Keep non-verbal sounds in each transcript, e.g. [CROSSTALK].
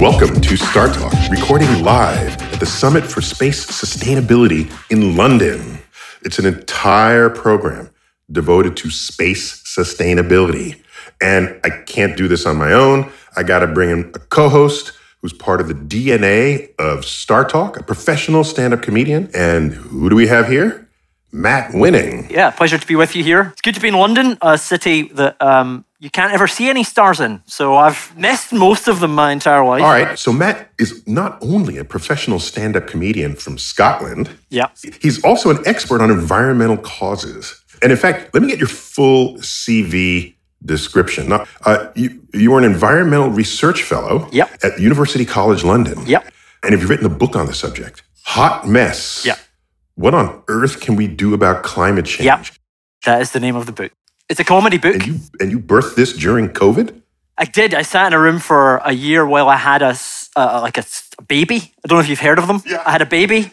Welcome to Star Talk, recording live at the Summit for Space Sustainability in London. It's an entire program devoted to space sustainability. And I can't do this on my own. I got to bring in a co host who's part of the DNA of Star Talk, a professional stand up comedian. And who do we have here? Matt Winning. Yeah, pleasure to be with you here. It's good to be in London, a city that um, you can't ever see any stars in. So I've missed most of them my entire life. All right. So Matt is not only a professional stand up comedian from Scotland, Yeah. he's also an expert on environmental causes. And in fact, let me get your full CV description. Now, uh, you, you were an environmental research fellow Yep. at University College London. Yep. And have you written a book on the subject? Hot Mess. Yeah. What on earth can we do about climate change? Yep. That is the name of the book. It's a comedy book. And you and you birthed this during COVID? I did. I sat in a room for a year while I had a uh, like a baby. I don't know if you've heard of them. Yeah. I had a baby,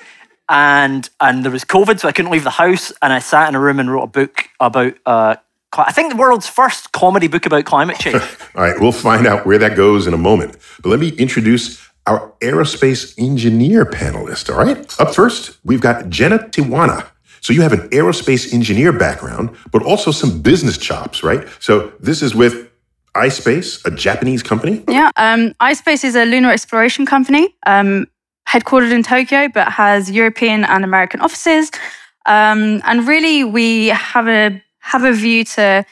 and and there was COVID, so I couldn't leave the house. And I sat in a room and wrote a book about. Uh, cli- I think the world's first comedy book about climate [LAUGHS] change. All right, we'll find out where that goes in a moment. But let me introduce our aerospace engineer panelist, all right? Up first, we've got Jenna Tiwana. So you have an aerospace engineer background, but also some business chops, right? So this is with iSpace, a Japanese company. Yeah, um, iSpace is a lunar exploration company um, headquartered in Tokyo, but has European and American offices. Um, and really, we have a have a view to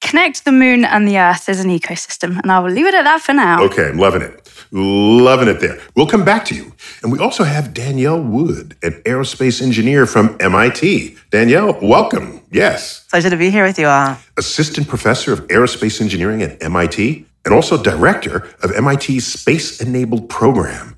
connect the moon and the Earth as an ecosystem. And I will leave it at that for now. Okay, I'm loving it. Loving it there. We'll come back to you. And we also have Danielle Wood, an aerospace engineer from MIT. Danielle, welcome. Yes. Pleasure to be here with you all. assistant professor of aerospace engineering at MIT, and also director of MIT's Space Enabled Program.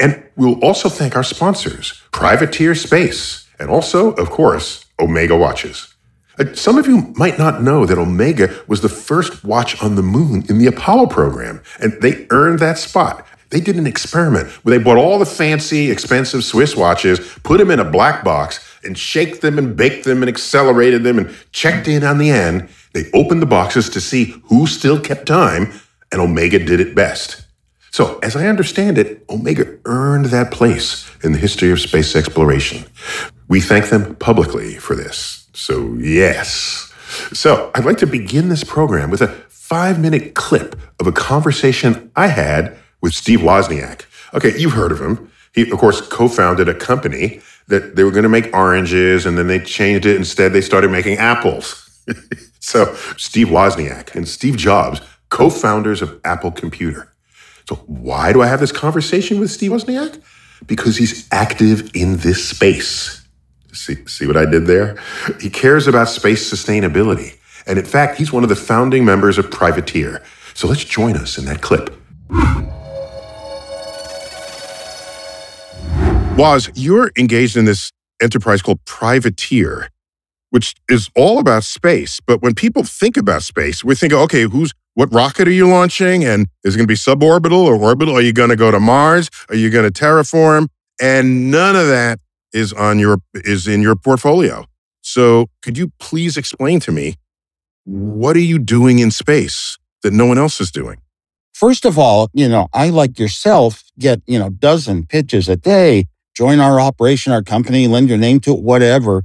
And we'll also thank our sponsors, Privateer Space, and also, of course, Omega Watches. Uh, Some of you might not know that Omega was the first watch on the moon in the Apollo program, and they earned that spot. They did an experiment where they bought all the fancy, expensive Swiss watches, put them in a black box, and shake them and baked them and accelerated them and checked in on the end. They opened the boxes to see who still kept time, and Omega did it best. So, as I understand it, Omega earned that place in the history of space exploration. We thank them publicly for this. So, yes. So, I'd like to begin this program with a five minute clip of a conversation I had with Steve Wozniak. Okay, you've heard of him. He, of course, co founded a company that they were going to make oranges and then they changed it. Instead, they started making apples. [LAUGHS] so, Steve Wozniak and Steve Jobs, co founders of Apple Computer. So, why do I have this conversation with Steve Wozniak? Because he's active in this space. See, see what I did there? He cares about space sustainability And in fact, he's one of the founding members of Privateer. So let's join us in that clip. Woz, you're engaged in this enterprise called Privateer, which is all about space. But when people think about space, we think, okay, who's what rocket are you launching? And is it going to be suborbital or orbital? Are you going to go to Mars? Are you going to terraform? And none of that is on your is in your portfolio. So could you please explain to me what are you doing in space that no one else is doing? First of all, you know, I like yourself get, you know, dozen pitches a day, join our operation, our company, lend your name to it, whatever.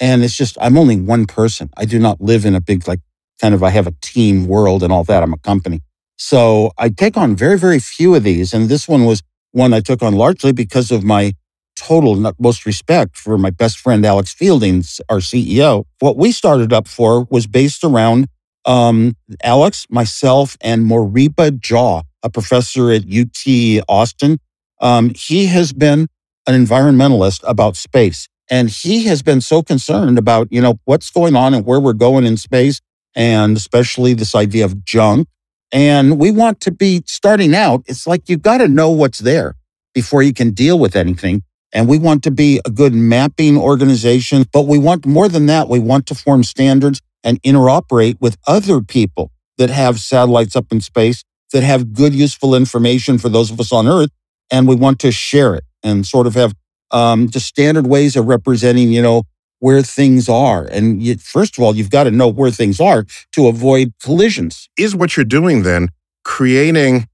And it's just, I'm only one person. I do not live in a big, like, kind of, I have a team world and all that. I'm a company. So I take on very, very few of these. And this one was one I took on largely because of my total most respect for my best friend, Alex Fielding, our CEO. What we started up for was based around um, Alex, myself, and Moriba Jah, a professor at UT Austin. Um, he has been an environmentalist about space. And he has been so concerned about, you know, what's going on and where we're going in space, and especially this idea of junk. And we want to be starting out. It's like you got to know what's there before you can deal with anything. And we want to be a good mapping organization, but we want more than that. We want to form standards and interoperate with other people that have satellites up in space that have good, useful information for those of us on Earth. And we want to share it and sort of have um, just standard ways of representing, you know, where things are. And you, first of all, you've got to know where things are to avoid collisions. Is what you're doing then creating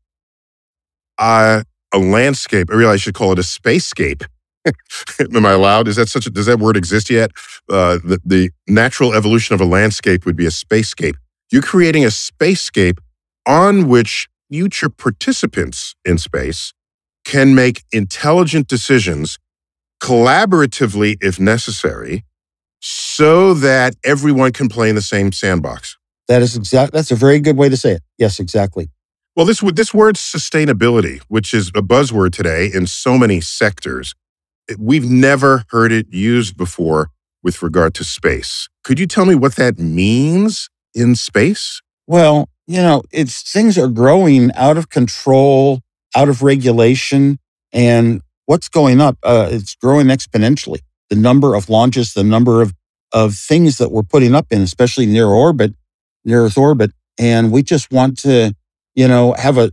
a, a landscape? I realize I should call it a spacescape [LAUGHS] Am I allowed? Is that such a, does that word exist yet? Uh, the, the natural evolution of a landscape would be a spacescape. You're creating a spacescape on which future participants in space can make intelligent decisions collaboratively if necessary so that everyone can play in the same sandbox. That is exact that's a very good way to say it. Yes, exactly. Well, this this word sustainability, which is a buzzword today in so many sectors, eh, we've never heard it used before with regard to space. Could you tell me what that means in space? Well, you know, it's things are growing out of control, out of regulation, and what's going up? Uh, it's growing exponentially. The number of launches, the number of of things that we're putting up in, especially near orbit, near Earth orbit, and we just want to, you know, have a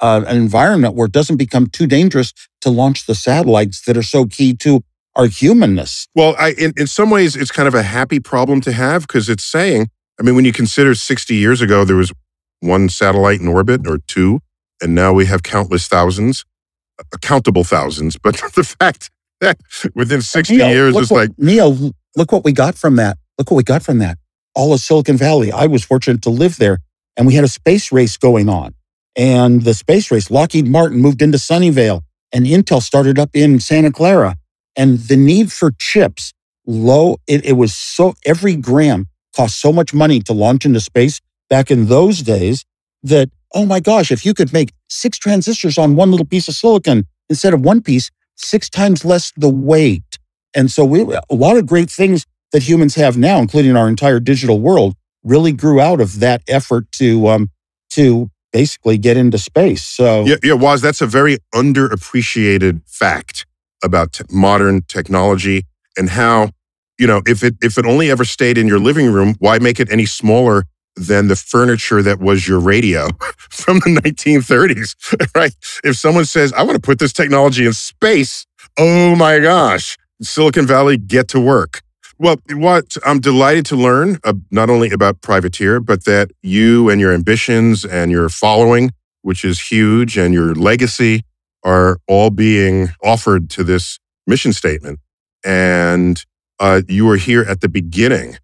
an environment where it doesn't become too dangerous to launch the satellites that are so key to our humanness. Well, I, in, in some ways, it's kind of a happy problem to have because it's saying, I mean, when you consider 60 years ago, there was one satellite in orbit or two, and now we have countless thousands, uh, countable thousands. But [LAUGHS] the fact that within 60 Neil, years, it's what, like. Neil, look what we got from that. Look what we got from that. All of Silicon Valley. I was fortunate to live there, and we had a space race going on and the space race. Lockheed Martin moved into Sunnyvale and Intel started up in Santa Clara. And the need for chips, low, it, it was so, every gram cost so much money to launch into space back in those days that, oh my gosh, if you could make six transistors on one little piece of silicon instead of one piece, six times less the weight. And so we, a lot of great things that humans have now, including our entire digital world, really grew out of that effort to um, to basically get into space. So yeah, yeah, Woz that's a very underappreciated fact about t- modern technology and how you know if it if it only ever stayed in your living room, why make it any smaller than the furniture that was your radio [LAUGHS] from the 1930s, [LAUGHS] right? If someone says, "I want to put this technology in space," oh my gosh, Silicon Valley, get to work. Well, what I'm delighted to learn uh, not only about Privateer, but that you and your ambitions and your following, which is huge, and your legacy are all being offered to this mission statement. And uh, you are here at the beginning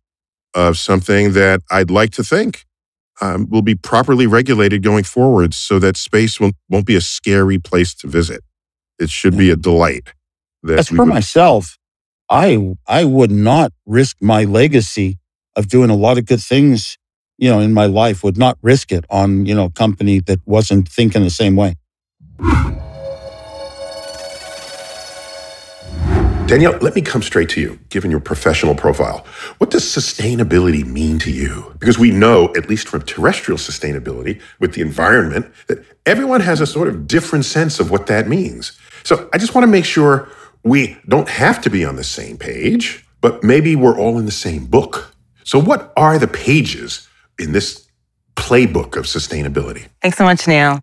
of something that I'd like to think um, will be properly regulated going forward so that space won't, won't be a scary place to visit. It should be a delight. That As for would- myself, I I would not risk my legacy of doing a lot of good things, you know, in my life. Would not risk it on you know a company that wasn't thinking the same way. Danielle, let me come straight to you, given your professional profile. What does sustainability mean to you? Because we know, at least from terrestrial sustainability with the environment, that everyone has a sort of different sense of what that means. So I just want to make sure we don't have to be on the same page, but maybe we're all in the same book. So, what are the pages in this playbook of sustainability? Thanks so much, Neil.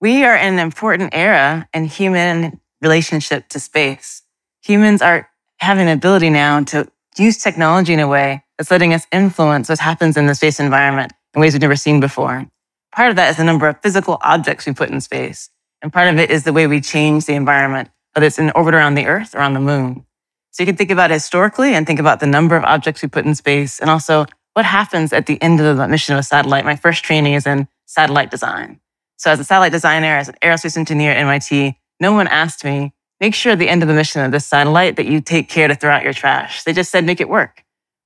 We are in an important era in human relationship to space humans are having an ability now to use technology in a way that's letting us influence what happens in the space environment in ways we've never seen before. Part of that is the number of physical objects we put in space. And part of it is the way we change the environment, whether it's in orbit around the Earth or on the moon. So you can think about historically and think about the number of objects we put in space and also what happens at the end of the mission of a satellite. My first training is in satellite design. So as a satellite designer, as an aerospace engineer at MIT, no one asked me, make sure at the end of the mission of this satellite that you take care to throw out your trash. They just said make it work.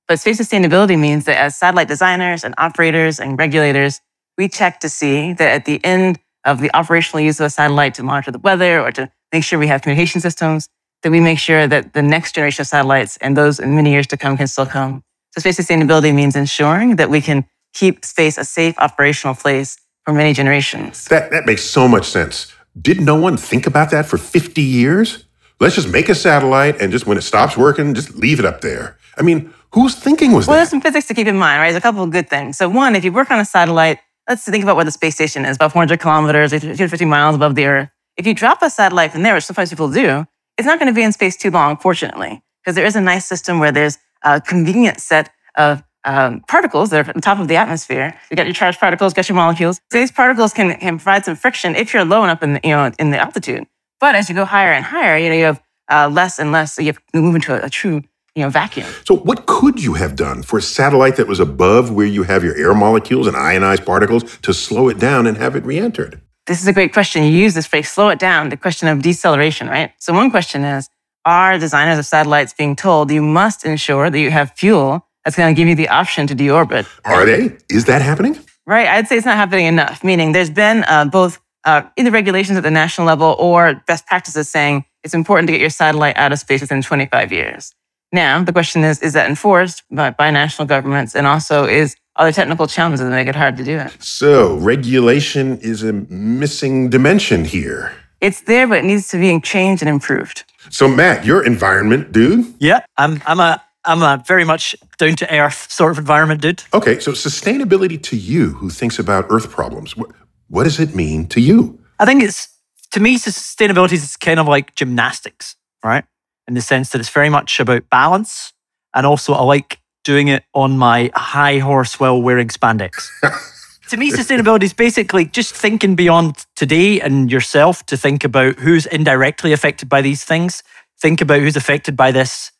But space sustainability means that as satellite designers and operators and regulators, we check to see that at the end of the operational use of a satellite to monitor the weather or to make sure we have communication systems, that we make sure that the next generation of satellites and those in many years to come can still come. So space sustainability means ensuring that we can keep space a safe operational place for many generations. That, that makes so much sense. Did no one think about that for 50 years? Let's just make a satellite and just when it stops working, just leave it up there. I mean, whose thinking was well, that? Well, there's some physics to keep in mind, right? There's a couple of good things. So, one, if you work on a satellite, let's think about where the space station is, about 400 kilometers, 250 miles above the Earth. If you drop a satellite from there, which sometimes people do, it's not going to be in space too long, fortunately, because there is a nice system where there's a convenient set of um, particles that are at the top of the atmosphere. You got your charged particles, got your molecules. So these particles can, can provide some friction if you're low enough in the, you know in the altitude. But as you go higher and higher, you know you have uh, less and less. So you have to move into a, a true you know vacuum. So what could you have done for a satellite that was above where you have your air molecules and ionized particles to slow it down and have it re-entered? This is a great question. You use this phrase, slow it down, the question of deceleration, right? So one question is, are designers of satellites being told you must ensure that you have fuel that's going to give you the option to deorbit. Are they? Is that happening? Right. I'd say it's not happening enough, meaning there's been uh, both uh, either regulations at the national level or best practices saying it's important to get your satellite out of space within 25 years. Now, the question is, is that enforced by, by national governments? And also, is are there technical challenges that make it hard to do it? So, regulation is a missing dimension here. It's there, but it needs to be changed and improved. So, Matt, your environment dude. Yeah, I'm. I'm a. I'm a very much down to earth sort of environment dude. Okay, so sustainability to you, who thinks about earth problems, what, what does it mean to you? I think it's to me sustainability is kind of like gymnastics, right? In the sense that it's very much about balance, and also I like doing it on my high horse while wearing spandex. [LAUGHS] to me, sustainability is basically just thinking beyond today and yourself to think about who's indirectly affected by these things. Think about who's affected by this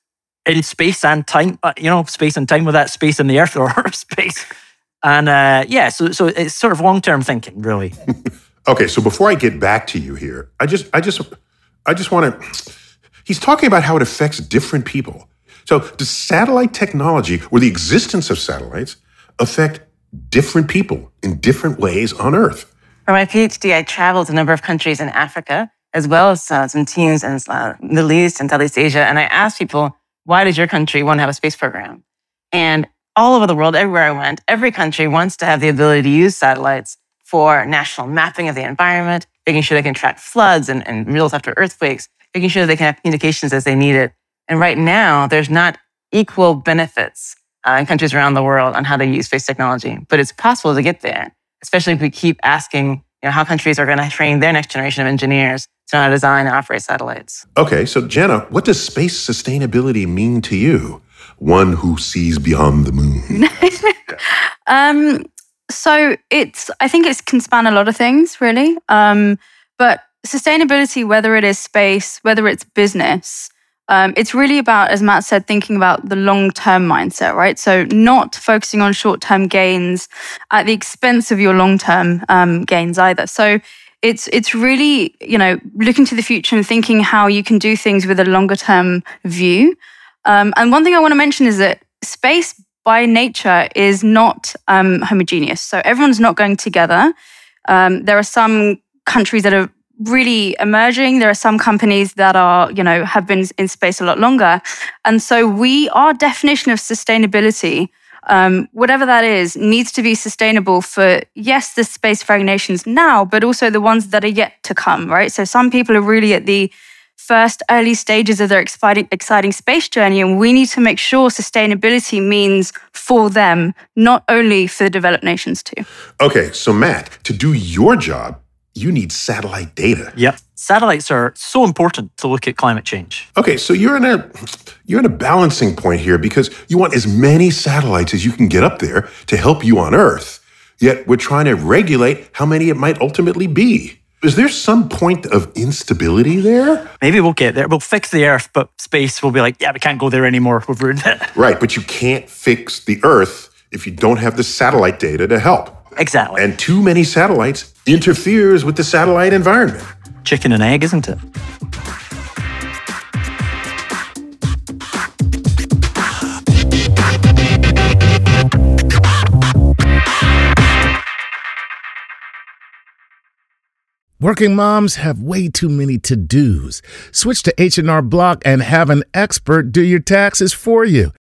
in space and time, uh, you know, space and time with that space in the earth [LAUGHS] or space. And uh, yeah, so so it's sort of long term thinking, really. [LAUGHS] okay, so before I get back to you here, I just I just I just want to. He's talking about how it affects different people. So does satellite technology or the existence of satellites affect different people in different ways on Earth? For my PhD, I traveled to a number of countries in Africa, as well as uh, some teams in uh, Middle East and Southeast Asia, and I asked people why does your country want to have a space program? And all over the world, everywhere I went, every country wants to have the ability to use satellites for national mapping of the environment, making sure they can track floods and, and reels after earthquakes, making sure they can have communications as they need it. And right now, there's not equal benefits uh, in countries around the world on how they use space technology, but it's possible to get there, especially if we keep asking you know, how countries are going to train their next generation of engineers to know how to design and operate satellites. Okay, so Jenna, what does space sustainability mean to you? One who sees beyond the moon. [LAUGHS] um, so it's I think it can span a lot of things, really. Um, but sustainability, whether it is space, whether it's business, um, it's really about, as Matt said, thinking about the long term mindset, right? So, not focusing on short term gains at the expense of your long term um, gains either. So, it's it's really you know looking to the future and thinking how you can do things with a longer term view. Um, and one thing I want to mention is that space by nature is not um, homogeneous. So everyone's not going together. Um, there are some countries that are really emerging. There are some companies that are, you know, have been in space a lot longer. And so we, our definition of sustainability, um, whatever that is, needs to be sustainable for, yes, the space faring nations now, but also the ones that are yet to come, right? So some people are really at the first early stages of their exciting, exciting space journey. And we need to make sure sustainability means for them, not only for the developed nations too. Okay, so Matt, to do your job, you need satellite data. Yep. Satellites are so important to look at climate change. Okay, so you're in a you're in a balancing point here because you want as many satellites as you can get up there to help you on Earth. Yet we're trying to regulate how many it might ultimately be. Is there some point of instability there? Maybe we'll get there. We'll fix the Earth, but space will be like, yeah, we can't go there anymore. We've ruined it. [LAUGHS] Right, but you can't fix the Earth if you don't have the satellite data to help. Exactly. And too many satellites interferes with the satellite environment. Chicken and egg, isn't it? Working moms have way too many to-dos. Switch to H&R Block and have an expert do your taxes for you.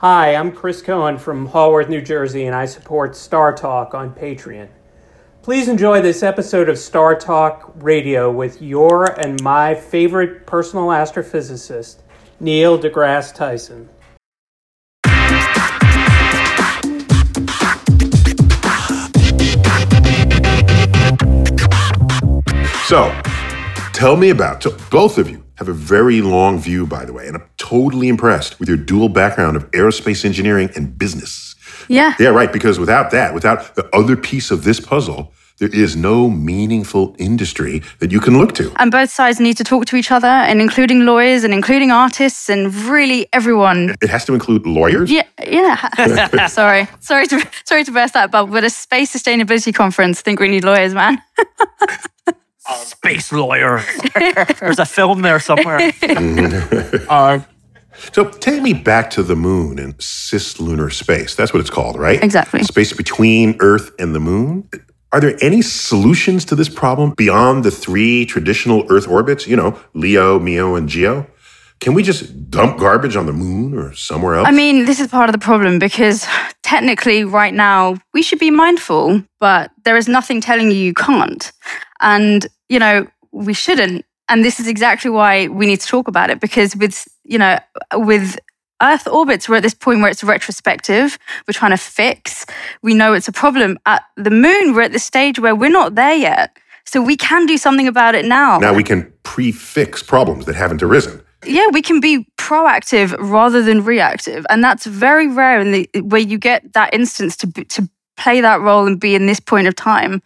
Hi, I'm Chris Cohen from Haworth, New Jersey, and I support Star Talk on Patreon. Please enjoy this episode of Star Talk Radio with your and my favorite personal astrophysicist, Neil deGrasse Tyson. So, tell me about both of you have a very long view, by the way, and I'm totally impressed with your dual background of aerospace engineering and business. Yeah. Yeah, right. Because without that, without the other piece of this puzzle, there is no meaningful industry that you can look to. And both sides need to talk to each other, and including lawyers and including artists and really everyone. It has to include lawyers. Yeah, yeah. [LAUGHS] sorry, sorry to sorry to burst that bubble, but a space sustainability conference. I think we need lawyers, man. [LAUGHS] Space lawyer. [LAUGHS] There's a film there somewhere. [LAUGHS] Uh, so take me back to the moon and cislunar space. That's what it's called, right? Exactly. Space between Earth and the moon. Are there any solutions to this problem beyond the three traditional Earth orbits? You know, LEO, MEO, and GEO. Can we just dump garbage on the moon or somewhere else? I mean, this is part of the problem because technically, right now, we should be mindful, but there is nothing telling you you can't. And, you know, we shouldn't. And this is exactly why we need to talk about it because with, you know, with Earth orbits, we're at this point where it's retrospective. We're trying to fix. We know it's a problem. At the moon, we're at the stage where we're not there yet. So we can do something about it now. Now we can pre-fix problems that haven't arisen. Yeah, we can be proactive rather than reactive, and that's very rare in the where you get that instance to to play that role and be in this point of time.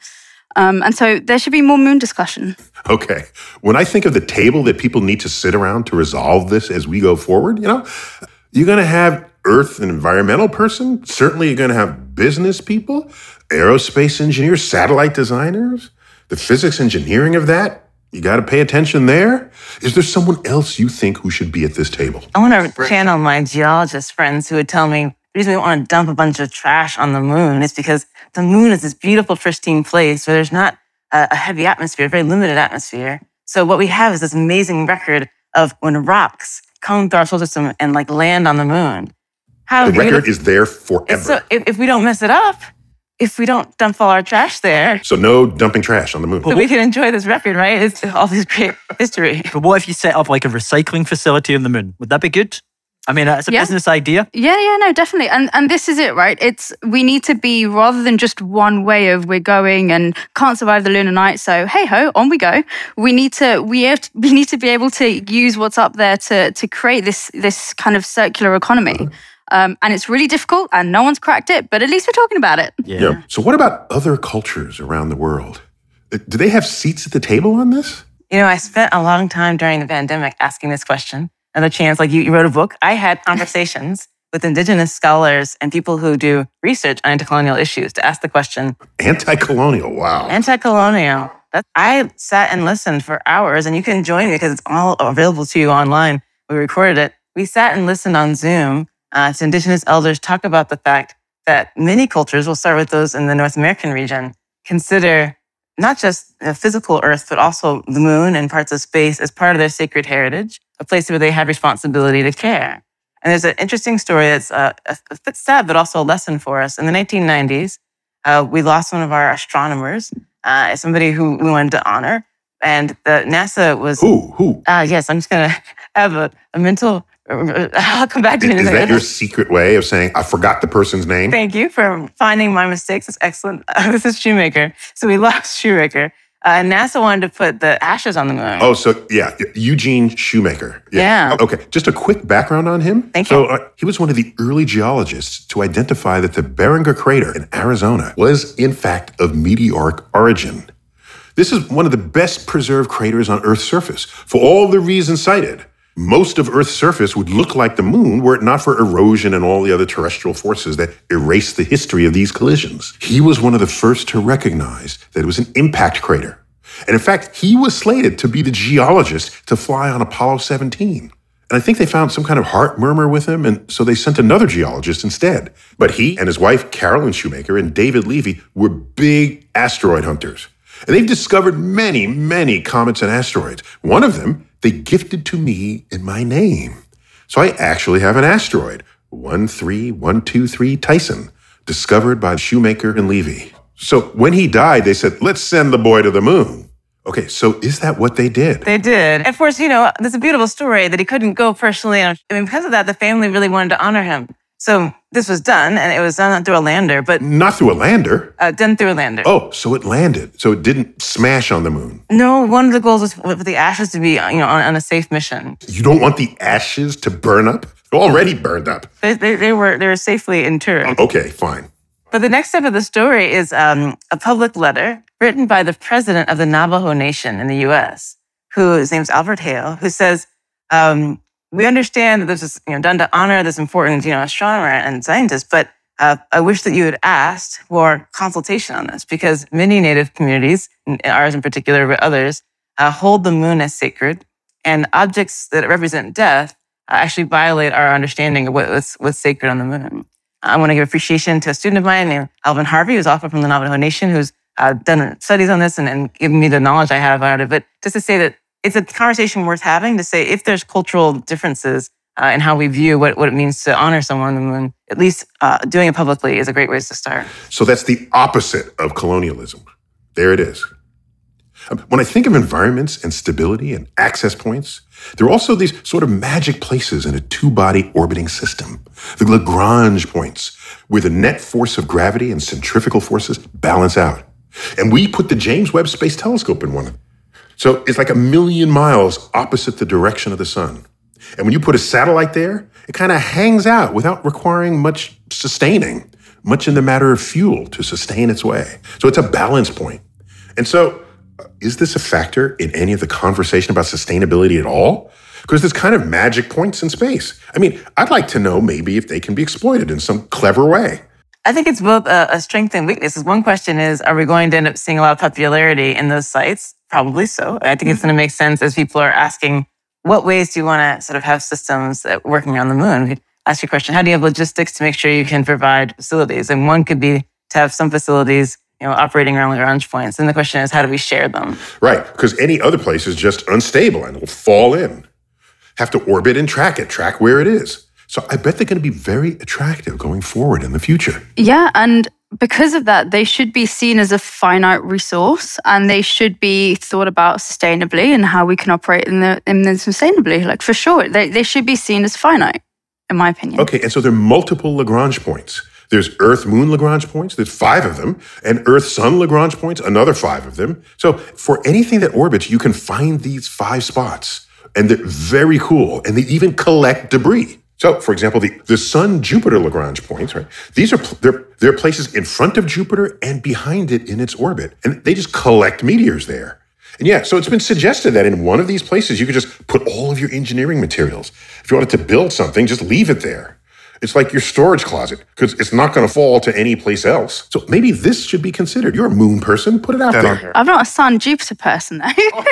Um, and so there should be more moon discussion. Okay. When I think of the table that people need to sit around to resolve this as we go forward, you know, you're going to have earth and environmental person. Certainly you're going to have business people, aerospace engineers, satellite designers, the physics engineering of that. You got to pay attention there. Is there someone else you think who should be at this table? I want to channel my geologist friends who would tell me the reason we don't want to dump a bunch of trash on the moon is because the moon is this beautiful, pristine place where there's not a, a heavy atmosphere, a very limited atmosphere. So what we have is this amazing record of when rocks come through our solar system and like land on the moon. How The record is there forever. So if, if we don't mess it up, if we don't dump all our trash there, So no dumping trash on the moon. so we can enjoy this record, right? It's all this great history. But what if you set up like a recycling facility on the moon? Would that be good? I mean, it's a Yeah. business idea. Yeah, yeah, no, definitely. And and this is it, right? It's we need to be rather than just one way of we're going and can't survive the lunar night. So hey ho, on we go. We need to we have to, [LAUGHS] we need to be able to use what's up there to to create this this kind of circular economy. Um, and it's really difficult, and no one's cracked it. But at least we're talking about it. Yeah. yeah. So what about other cultures around the world? Uh, Do they have seats at the table on this? You know, I spent a long time during the pandemic asking this question. And the chance, like you, you wrote a book, I had conversations with indigenous scholars and people who do research on anti-colonial issues to ask the question, Anti-colonial. Wow. anti-colonial. That I sat and listened for hours, and you can join me because it's all available to you online. We recorded it. We sat and listened on Zoom uh, to indigenous elders talk about the fact that many cultures, we'll start with those in the North American region, consider not just the physical Earth, but also the moon and parts of space as part of their sacred heritage, a place where they have responsibility to care. And there's an interesting story that's uh, a a bit sad, but also a lesson for us. In the 1990s, uh, we lost one of our astronomers, uh, somebody who we wanted to honor. And the NASA was. Who? Who? Uh, yes, I'm just going to have a, a mental. [LAUGHS] I'll come back to you in a Is that your secret way of saying I forgot the person's name? Thank you for finding my mistakes. It's excellent. [LAUGHS] this is Shoemaker. So we lost Shoemaker. Uh, NASA wanted to put the ashes on the moon. Oh, so yeah, Eugene Shoemaker. Yeah. Okay, just a quick background on him. Thank so, you. uh, he was one of the early geologists to identify that the Barringer crater in Arizona was, in fact, of meteoric origin. This is one of the best preserved craters on Earth's surface for all the reasons cited. Most of Earth's surface would look like the moon were it not for erosion and all the other terrestrial forces that erase the history of these collisions. He was one of the first to recognize that it was an impact crater. And in fact, he was slated to be the geologist to fly on Apollo 17. And I think they found some kind of heart murmur with him, and so they sent another geologist instead. But he and his wife, Carolyn Shoemaker, and David Levy were big asteroid hunters. And they've discovered many, many comets and asteroids. One of them they gifted to me in my name. So I actually have an asteroid, 13123 Tyson, discovered by Shoemaker and Levy. So when he died, they said, let's send the boy to the moon. Okay, so is that what they did? They did. Of course, you know, there's a beautiful story that he couldn't go personally. Mean, because of that, the family really wanted to honor him. So this was done, and it was done through a lander, but Not through a lander. uh, done through a lander. Oh, so it landed. So it didn't smash on the moon. No, one of the goals was for the ashes to be, you know, on, on a safe mission. You don't want the ashes to burn up? They're already burned up. They, they, they were they were safely interred. Okay, fine. But the next step of the story is um, a public letter written by the president of the Navajo Nation in the U.S., who his name's Albert Hale, who says, um, "We understand that this is you know done to honor this important you know astronomer and scientist, but uh, I wish that you had asked for consultation on this because many Native communities, ours in particular, but others, uh, hold the moon as sacred, and objects that represent death uh, actually violate our understanding of what's, what's sacred on the moon." I want to give appreciation to a student of mine named Alvin Harvey, who's also from the Navajo Nation, who's uh, done studies on this and, and given me the knowledge I have about it. But just to say that it's a conversation worth having to say if there's cultural differences uh, in how we view what, what it means to honor someone on the moon, at least uh, doing it publicly is a great way to start. So that's the opposite of colonialism. There it is. Um, When I think of environments and stability and access points, there are also these sort of magic places in a two body orbiting system, the Lagrange points, where the net force of gravity and centrifugal forces balance out. And we put the James Webb Space Telescope in one of them. So it's like a million miles opposite the direction of the sun. And when you put a satellite there, it kind of hangs out without requiring much sustaining, much in the matter of fuel to sustain its way. So it's a balance point. And so, uh, is this a factor in any of the conversation about sustainability at all? Because there's kind of magic points in space. I mean, I'd like to know maybe if they can be exploited in some clever way. I think it's both a, a strength and weakness. One question is, are we going to end up seeing a lot of popularity in those sites? Probably so. I think it's mm-hmm. going to make sense as people are asking, what ways do you want to sort of have systems working on the moon? Ask you a question, how do you have logistics to make sure you can provide facilities? And one could be to have some facilities, you know, operating around Lagrange points. And the question is, how do we share them? Right, because any other place is just unstable and it'll fall in. Have to orbit and track it, track where it is. So I bet they're going to be very attractive going forward in the future. Yeah, and because of that, they should be seen as a finite resource, and they should be thought about sustainably and how we can operate in, the, in them sustainably. Like for sure, they, they should be seen as finite, in my opinion. Okay, and so there are multiple Lagrange points. There's Earth Moon Lagrange points, there's five of them, and Earth Sun Lagrange points, another five of them. So for anything that orbits, you can find these five spots, and they're very cool, and they even collect debris. So, for example, the, the Sun Jupiter Lagrange points, right? These are they're, they're places in front of Jupiter and behind it in its orbit, and they just collect meteors there. And yeah, so it's been suggested that in one of these places, you could just put all of your engineering materials. If you wanted to build something, just leave it there. It's like your storage closet because it's not going to fall to any place else. So maybe this should be considered. You're a moon person, put it out there. I'm not a Sun Jupiter person though. [LAUGHS]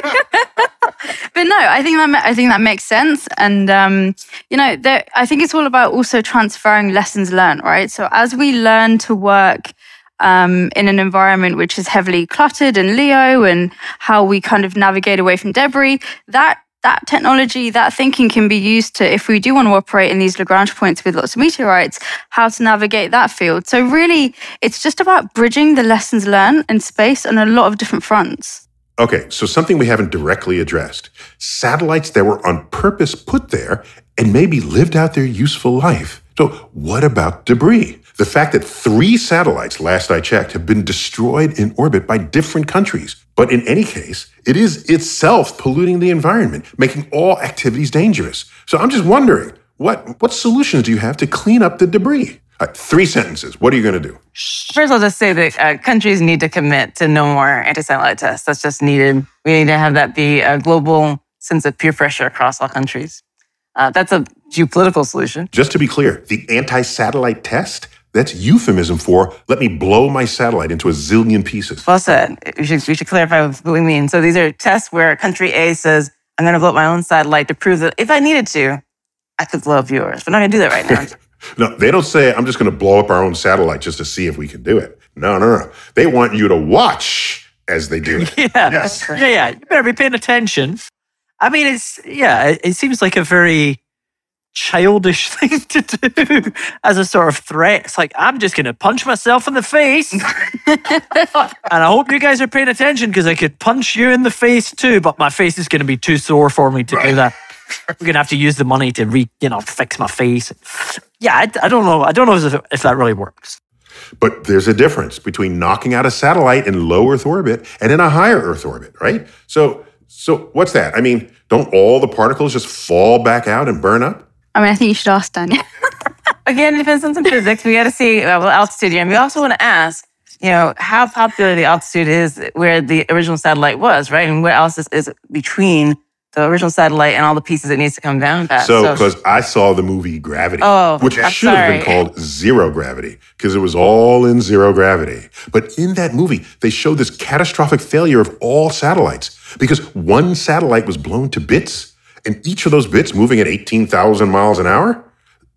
but no, I think that I think that makes sense, and um, you know, there, I think it's all about also transferring lessons learned, right? So as we learn to work um, in an environment which is heavily cluttered and LEO, and how we kind of navigate away from debris, that that technology, that thinking can be used to, if we do want to operate in these Lagrange points with lots of meteorites, how to navigate that field. So, really, it's just about bridging the lessons learned in space on a lot of different fronts. Okay, so something we haven't directly addressed satellites that were on purpose put there and maybe lived out their useful life. So, what about debris? The fact that three satellites, last I checked, have been destroyed in orbit by different countries. But in any case, it is itself polluting the environment, making all activities dangerous. So, I'm just wondering what, what solutions do you have to clean up the debris? Right, three sentences. What are you going to do? First, I'll just say that uh, countries need to commit to no more anti satellite tests. That's just needed. We need to have that be a global sense of peer pressure across all countries. Uh, that's a geopolitical solution. Just to be clear, the anti satellite test, that's euphemism for let me blow my satellite into a zillion pieces. Well said. We should, we should clarify what we mean. So these are tests where country A says, I'm going to blow up my own satellite to prove that if I needed to, I could blow up yours. We're not going to do that right now. [LAUGHS] No, they don't say, I'm just going to blow up our own satellite just to see if we can do it. No, no, no. They want you to watch as they do it. [LAUGHS] Yeah. Yes. Yeah, yeah. You better be paying attention. I mean, it's, yeah, it, it seems like a very childish [LAUGHS] thing to do as a sort of threat. It's like, I'm just going to punch myself in the face. [LAUGHS] and I hope you guys are paying attention because I could punch you in the face too, but my face is going to be too sore for me to do that. We're going to have to use the money to re, you know, fix my face. Yeah, I, I don't know. I don't know if, if that really works. But there's a difference between knocking out a satellite in low Earth orbit and in a higher Earth orbit, right? So, so what's that? I mean, don't all the particles just fall back out and burn up? I mean, I think you should ask Danielle. [LAUGHS] Again, it depends on some physics. We got to see uh, what altitude you're in. We also want to ask, you know, how popular the altitude is where the original satellite was, right? And what else is, is between the original satellite and all the pieces it needs to come down at. So, because I saw the movie Gravity, Oh, which I'm should have been called Zero Gravity, because it was all in zero gravity. But in that movie, they showed this catastrophic failure of all satellites because one satellite was blown to bits, and each of those bits moving at 18,000 miles an hour.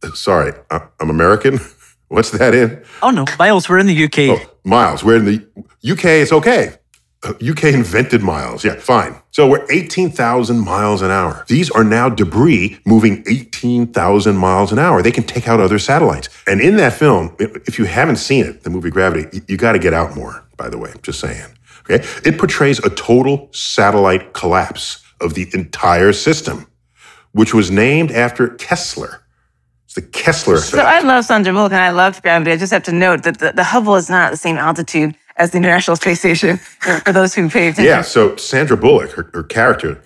Uh, Sorry, I'm American. [LAUGHS] What's that in? Oh, no. Miles, we're in the UK. Oh, miles. We're in the UK. It's okay. Uh, UK invented miles. Yeah, fine. So we're 18,000 miles an hour. These are now debris moving 18,000 miles an hour. They can take out other satellites. And in that film, if if you haven't seen it, the movie Gravity, you got to get out more, by the way, just saying. Okay? It portrays a total satellite collapse of the entire system, which was named after Kessler. It's the Kessler effect. So I love Sandra Bullock and I love gravity. I just have to note that the, the Hubble is not at the same altitude as the International Space Station for those who pay attention. Yeah, so Sandra Bullock, her, her character,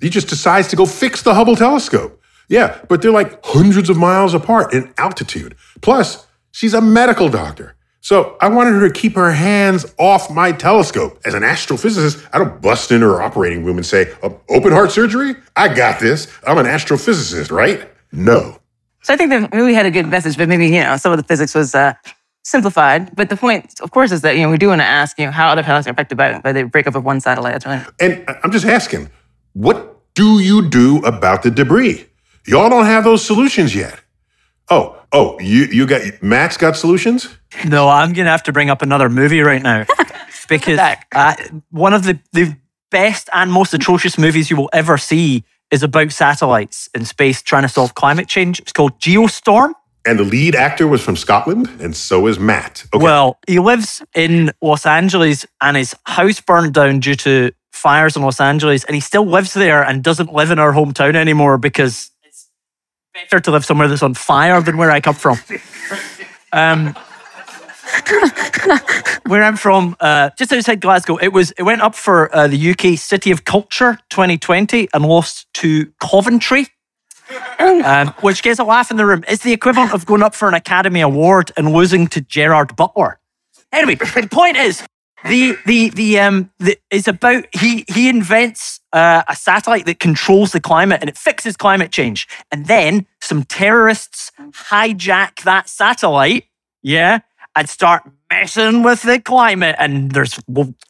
he just decides to go fix the Hubble telescope. Yeah, but they're like hundreds of miles apart in altitude. Plus, she's a medical doctor. So I wanted her to keep her hands off my telescope. As an astrophysicist, I don't bust into her operating room and say, "Oh, open heart surgery? I got this. I'm an astrophysicist, right? No. So I think that maybe we had a good message, but maybe, you know, some of the physics was uh, simplified. But the point, of course, is that, you know, we do want to ask, you know, how other planets are affected by, by the breakup of one satellite. That's right. And I'm just asking, what do you do about the debris? Y'all don't have those solutions yet. Oh, oh, you you got Matt's got solutions? No, I'm going to have to bring up another movie right now [LAUGHS] because uh, one of the, the best and most atrocious movies you will ever see is about satellites in space trying to solve climate change. It's called Geostorm. And the lead actor was from Scotland, and so is Matt. Okay. Well, he lives in Los Angeles and his house burned down due to fires in Los Angeles, and he still lives there and doesn't live in our hometown anymore because it's better to live somewhere that's on fire than where I come from. Um, where I'm from, uh, just outside Glasgow, it was it went up for uh, the UK City of Culture 2020 and lost to Coventry. Um, which gets a laugh in the room. It's the equivalent of going up for an Academy Award and losing to Gerard Butler. Anyway, the point is, the the the um the, it's about he he invents uh, a satellite that controls the climate and it fixes climate change, and then some terrorists hijack that satellite, yeah, and start messing with the climate, and there's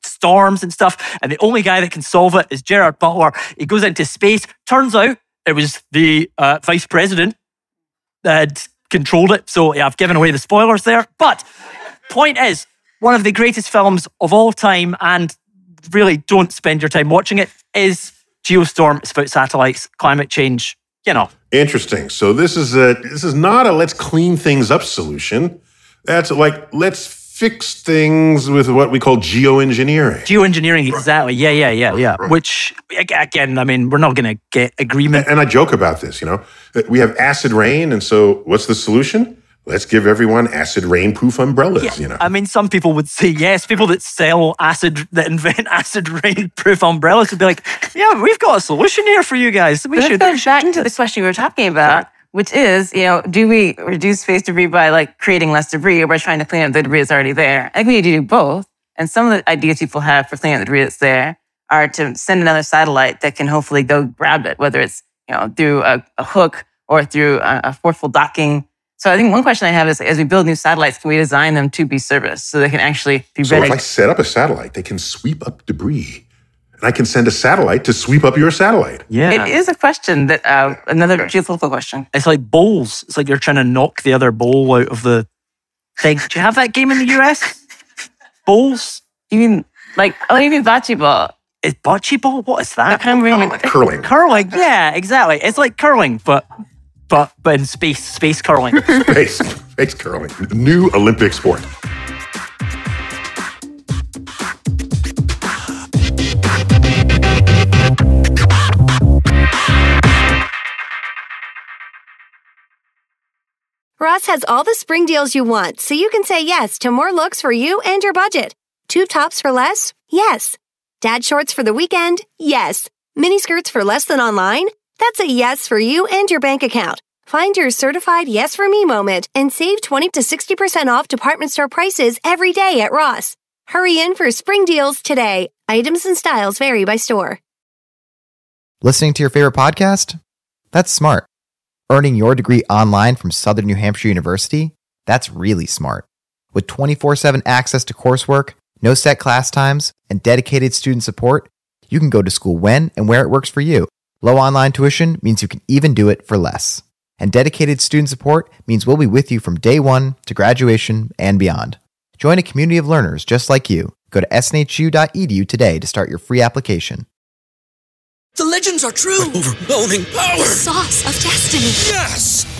storms and stuff, and the only guy that can solve it is Gerard Butler. He goes into space. Turns out it was the uh, vice president that controlled it. So yeah, I've given away the spoilers there. But point is, one of the greatest films of all time, and really don't spend your time watching it, is Geostorm. It's about satellites, climate change, you know. Interesting. So this is a this is not a let's clean things up solution. That's like let's fix things with what we call geoengineering. Geoengineering, exactly. Yeah, yeah, yeah, yeah. Which, again, I mean, we're not going to get agreement. And I joke about this, you know. We have acid rain, and so what's the solution? Let's give everyone acid rain proof umbrellas, you know. I mean, some people would say yes. People that sell acid, that invent [LAUGHS] acid rain proof umbrellas would be like, yeah, we've got a solution here for you guys. We But should. that goes back to the question we were talking about, which is, you know, do we reduce space debris by like creating less debris or by trying to clean up the debris that's already there? I think we need to do both. And some of the ideas people have for cleaning up the debris that's there are to send another satellite that can hopefully go grab it, whether it's, you know, through a, a hook or through a, a forceful docking. So I think one question I have is, as we build new satellites, can we design them to be serviced so they can actually be So ready? if I set up a satellite, they can sweep up debris. And I can send a satellite to sweep up your satellite. yeah. It is a question that uh, another geopolitical question. It's like bowls. It's like you're trying to knock the other bowl out of the thing. Do you have that game in the US? [LAUGHS] Bowls? You mean like oh, you mean bocce ball? Is bocce ball? What is I that? can't remember. Curling. Curling. Yeah, exactly. It's like curling, but but but in space, space curling. [LAUGHS] Space, space curling. New Olympic sport. Ross has all the spring deals you want, so you can say yes to more looks for you and your budget. Two tops for less? Yes. Dad shorts for the weekend? Yes. Mini skirts for less than online? That's a yes for you and your bank account. Find your certified yes for me moment and save 20 to 60% off department store prices every day at Ross. Hurry in for spring deals today. Items and styles vary by store. Listening to your favorite podcast? That's smart. Earning your degree online from Southern New Hampshire University? That's really smart. With 24 7 access to coursework, no set class times, and dedicated student support, you can go to school when and where it works for you. Low online tuition means you can even do it for less. And dedicated student support means we'll be with you from day one to graduation and beyond. Join a community of learners just like you. Go to snhu.edu today to start your free application. The legends are true. overwhelming power! Sauce of destiny. Yes!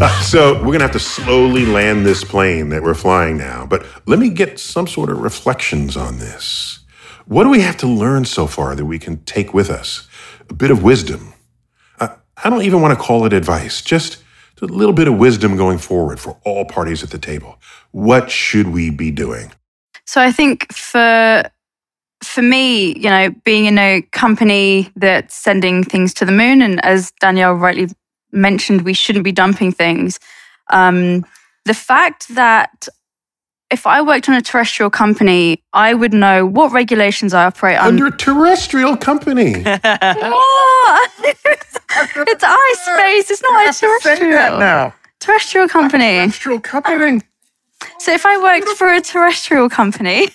[LAUGHS] so we're going to have to slowly land this plane that we're flying now. But let me get some sort of reflections on this. What do we have to learn so far that we can take with us? A bit of wisdom. Uh, I don't even want to call it advice, just a little bit of wisdom going forward for all parties at the table. What should we be doing? So I think for for me, you know, being in a company that's sending things to the moon, and as Danielle rightly mentioned, we shouldn't be dumping things. Um, the fact that if I worked on a terrestrial company, I would know what regulations I operate under a terrestrial company. [LAUGHS] what? [LAUGHS] it's iSpace. It's not a terrestrial. now. Terrestrial company. Terrestrial company. So if I worked for a terrestrial company,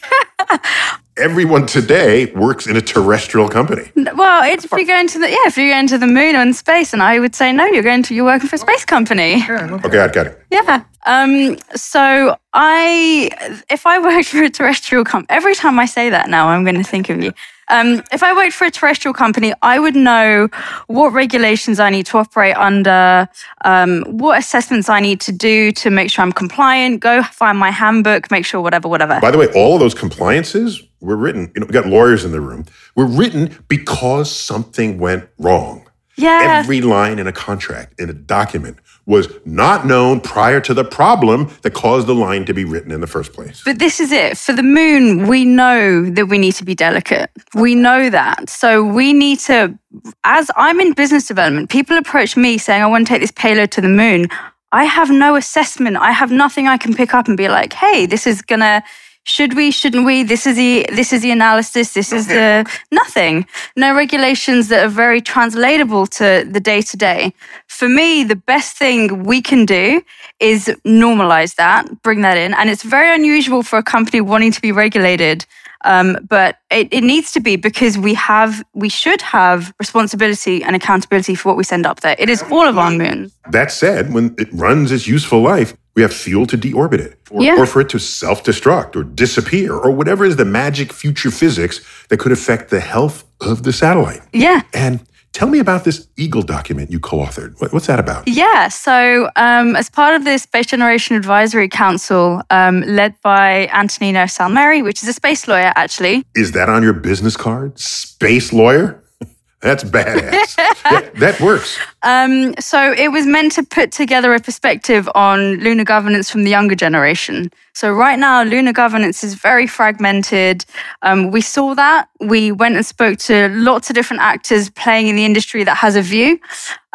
[LAUGHS] Everyone today works in a terrestrial company. well, it's, if you're going to the yeah, if you're going to the moon or in space, and I would say no, you're going to you're working for a space company. Okay, I got it. Yeah. Um, so I, if I worked [LAUGHS] for a terrestrial company, every time I say that now, I'm going to think of you. Um, if I worked for a terrestrial company, I would know what regulations I need to operate under, um, what assessments I need to do to make sure I'm compliant. Go find my handbook, make sure whatever, whatever. By the way, all of those compliances were written, you know, we got lawyers in the room, were written because something went wrong. yeah. Every line in a contract, in a document, was not known prior to the problem that caused the line to be written in the first place. But this is it. For the moon, we know that we need to be delicate. We know that. So we need to, as I'm in business development, people approach me saying, I want to take this payload to the moon. I have no assessment. I have nothing I can pick up and be like, hey, this is going to. Should we? Shouldn't we? This is the this is the analysis. This is the nothing. No regulations that are very translatable to the day to day. For me, the best thing we can do is normalize that, bring that in, and it's very unusual for a company wanting to be regulated. Um, but it, it needs to be because we have, we should have responsibility and accountability for what we send up there. It is all of our moon. That said, when it runs its useful life, we have fuel to deorbit it, or, Yeah. or for it to self destruct or disappear, or whatever is the magic future physics that could affect the health of the satellite. Yeah. And tell me about this Eagle document you co authored. What's that about? Yeah. So, um, as part of the Space Generation Advisory Council, um, led by Antonino Salmeri, which is a space lawyer, actually. Is that on your business card? Space lawyer? That's badass. that, that works. Um, so it was meant to put together a perspective on lunar governance from the younger generation. So right now, lunar governance is very fragmented. Um, we saw that. We went and spoke to lots of different actors playing in the industry that has a view,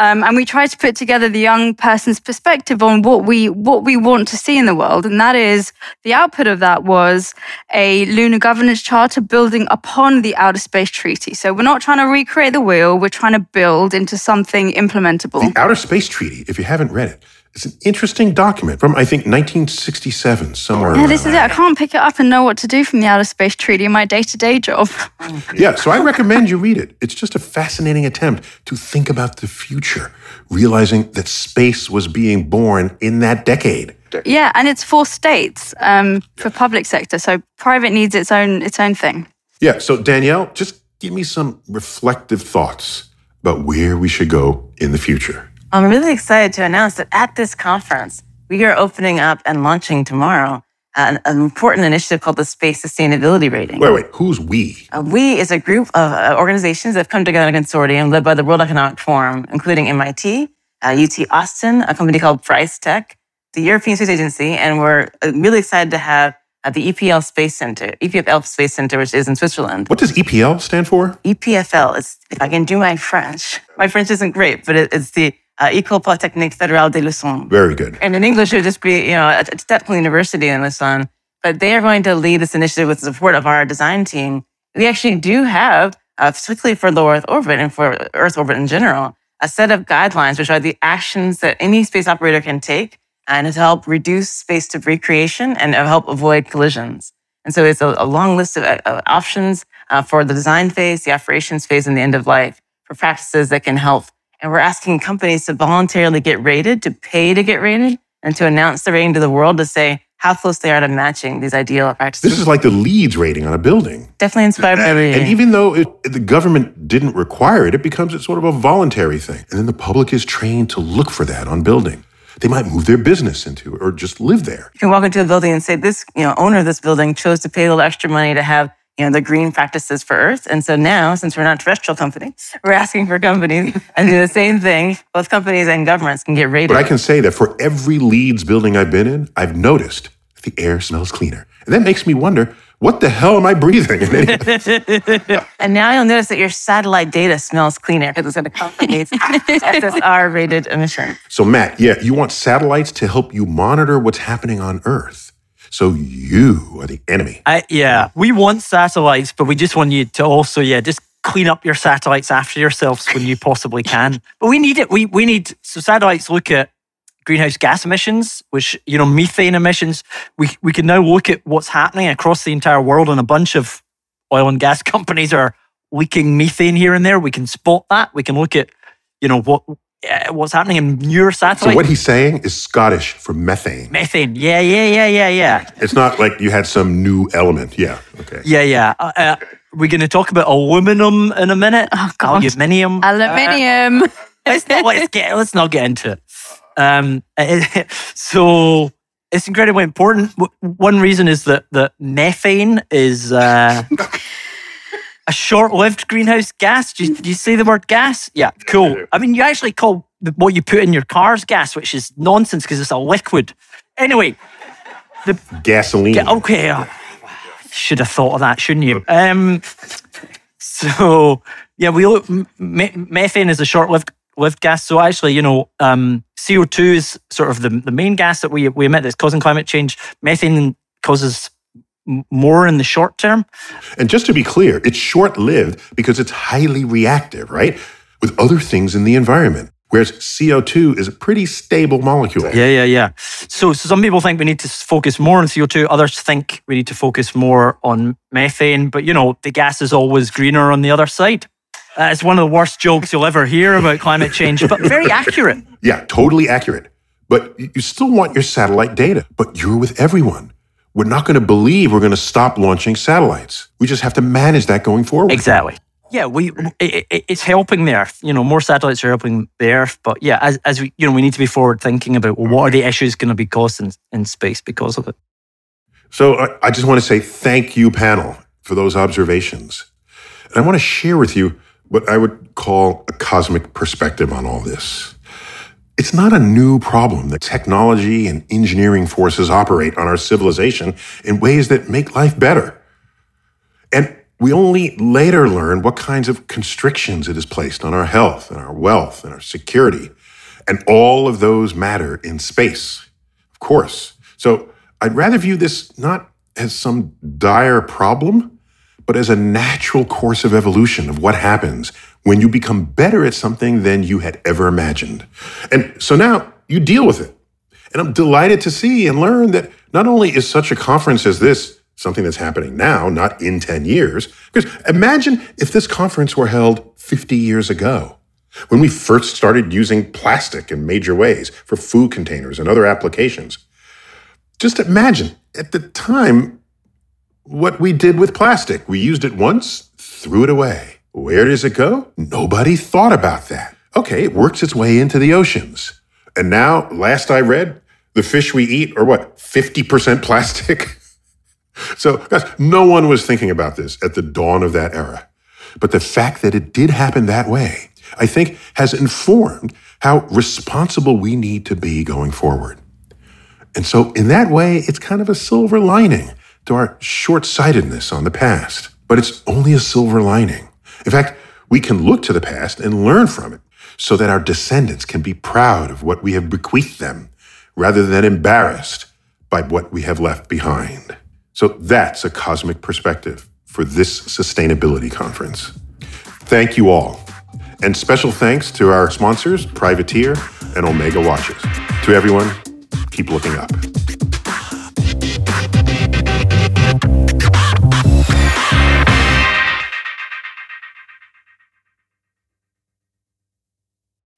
um, and we tried to put together the young person's perspective on what we what we want to see in the world. And that is the output of that was a lunar governance charter building upon the Outer Space Treaty. So we're not trying to recreate the wheel. We're trying to build into something implementable. The Outer Space Treaty, if you haven't read it, it's an interesting document from, I think, 1967, somewhere. Yeah, this is it. I can't pick it up and know what to do from the Outer Space Treaty in my day to day job. Yeah, so I recommend you read it. It's just a fascinating attempt to think about the future, realizing that space was being born in that decade. yeah, and it's for states um, for public sector. So private needs its own its own thing. Yeah, so Danielle, just give me some reflective thoughts about where we should go in the future. I'm really excited to announce that at this conference, we are opening up and launching tomorrow an, an important initiative called the Space Sustainability Rating. Wait, wait, who's we? Uh, we is a group of uh, organizations that have come together in a consortium led by the World Economic Forum, including MIT, uh, UT Austin, a company called BryceTech, the European Space Agency, and we're uh, really excited to have uh, the EPL Space Center, EPFL Space Center, which is in Switzerland. What does EPL stand for? EPFL is, if I can do my French, my French isn't great, but it, it's the uh, École Polytechnique Fédérale de Lausanne. Very good. And in English, it would just be, you know, a, a technical university in Lausanne. But they are going to lead this initiative with the support of our design team. We actually do have uh, particularly for low Earth orbit and for Earth orbit in general, a set of guidelines which are the actions that any space operator can take and to help reduce space debris creation and help avoid collisions. And so it's a, a long list of uh, options uh, for the design phase, the operations phase, and the end of life for practices that can help. And we're asking companies to voluntarily get rated, to pay to get rated, and to announce the rating to the world to say how close they are to matching these ideal practices. This is like the LEED rating on a building. Definitely inspired by the And even though it, the government didn't require it, it becomes sort of a voluntary thing. And then the public is trained to look for that on building. They might move their business into or just live there. You can walk into a building and say, this, you know, owner of this building chose to pay a little extra money to have, you know, the green practices for Earth. And so now, since we're not a terrestrial company, [LAUGHS] we're asking for companies [LAUGHS] and do the same thing. Both companies and governments can get rated. But I can say that for every LEEDs building I've been in, I've noticed that the air smells cleaner. And that makes me wonder, what the hell am I breathing? [LAUGHS] and now you'll notice that your satellite data smells cleaner because it's going to accompany SSR rated emissions. so, Matt, yeah, you want satellites to help you monitor what's happening on Earth. So you are the enemy. I, yeah, we want satellites, but we just want you to also, yeah, just clean up your satellites after yourselves when you possibly can. [LAUGHS] But we need it. We we need so satellites look at greenhouse gas emissions, which you know methane emissions. We we can now look at what's happening across the entire world, and a bunch of oil and gas [LAUGHS] companies are leaking methane here and there. We can spot that. We can look at you know what uh, what's happening in your satellites. So what he's saying is Scottish for methane. methane. Yeah, yeah, yeah, yeah, yeah. It's not like you had some new element. Yeah. Okay. Yeah, yeah. Uh, uh, we're going to talk about aluminum in a minute. Oh God. Aluminium. Aluminium. [LAUGHS] let's not let's get let's not get into it. Um, [LAUGHS] so it's incredibly important. One reason is that that methane is uh, [LAUGHS] a short-lived greenhouse gas. Do you, do you say the word gas? Yeah, cool. I mean, you actually call the- what you put in your cars gas, which is nonsense because it's a liquid. Anyway, the Gasoline. okay. uh, should have thought of that, shouldn't you? Um, so yeah, we look. m- methane is a short-lived lived gas. So actually, you know, um, CO two is sort of the the main gas that we we emit that's causing climate change. Methane causes more in the short term. And just to be clear, it's short lived because it's highly reactive, right? With other things in the environment. Whereas CO2 is a pretty stable molecule. Yeah, yeah, yeah. So, so some people think we need to focus more on CO2. Others think we need to focus more on methane. But you know, the gas is always greener on the other side. Uh, it's one of the worst jokes you'll ever hear about climate change, but very [LAUGHS] accurate. Yeah, totally accurate. But you still want your satellite data, but you're with everyone. We're not going to believe we're going to stop launching satellites. We just have to manage that going forward. Exactly. Yeah, we it, it, it's helping the Earth. You know, more satellites are helping the Earth. But yeah, as, as we you know, we need to be forward thinking about well, what are the issues going to be caused in, in space because of it. So I, I just want to say thank you, panel, for those observations. And I want to share with you what I would call a cosmic perspective on all this. It's not a new problem that technology and engineering forces operate on our civilization in ways that make life better. And we only later learn what kinds of constrictions it has placed on our health and our wealth and our security. And all of those matter in space, of course. So I'd rather view this not as some dire problem, but as a natural course of evolution of what happens when you become better at something than you had ever imagined. And so now you deal with it. And I'm delighted to see and learn that not only is such a conference as this something that's happening now, not in 10 years, because imagine if this conference were held 50 years ago, when we first started using plastic in major ways for food containers and other applications. Just imagine at the time what we did with plastic. We used it once, threw it away. Where does it go? Nobody thought about that. Okay, it works its way into the oceans. And now, last I read, the fish we eat are what, 50% [LAUGHS] plastic? so, guys, no one was thinking about this at the dawn of that era. But the fact that it did happen that way, I think, has informed how responsible we need to be going forward. And so, in that way, it's kind of a silver lining to our short sightedness on the past. But it's only a silver lining. In fact, we can look to the past and learn from it so that our descendants can be proud of what we have bequeathed them rather than embarrassed by what we have left behind. So, that's a cosmic perspective for this sustainability conference. Thank you all. And special thanks to our sponsors, Privateer and Omega Watches. To everyone, keep looking up.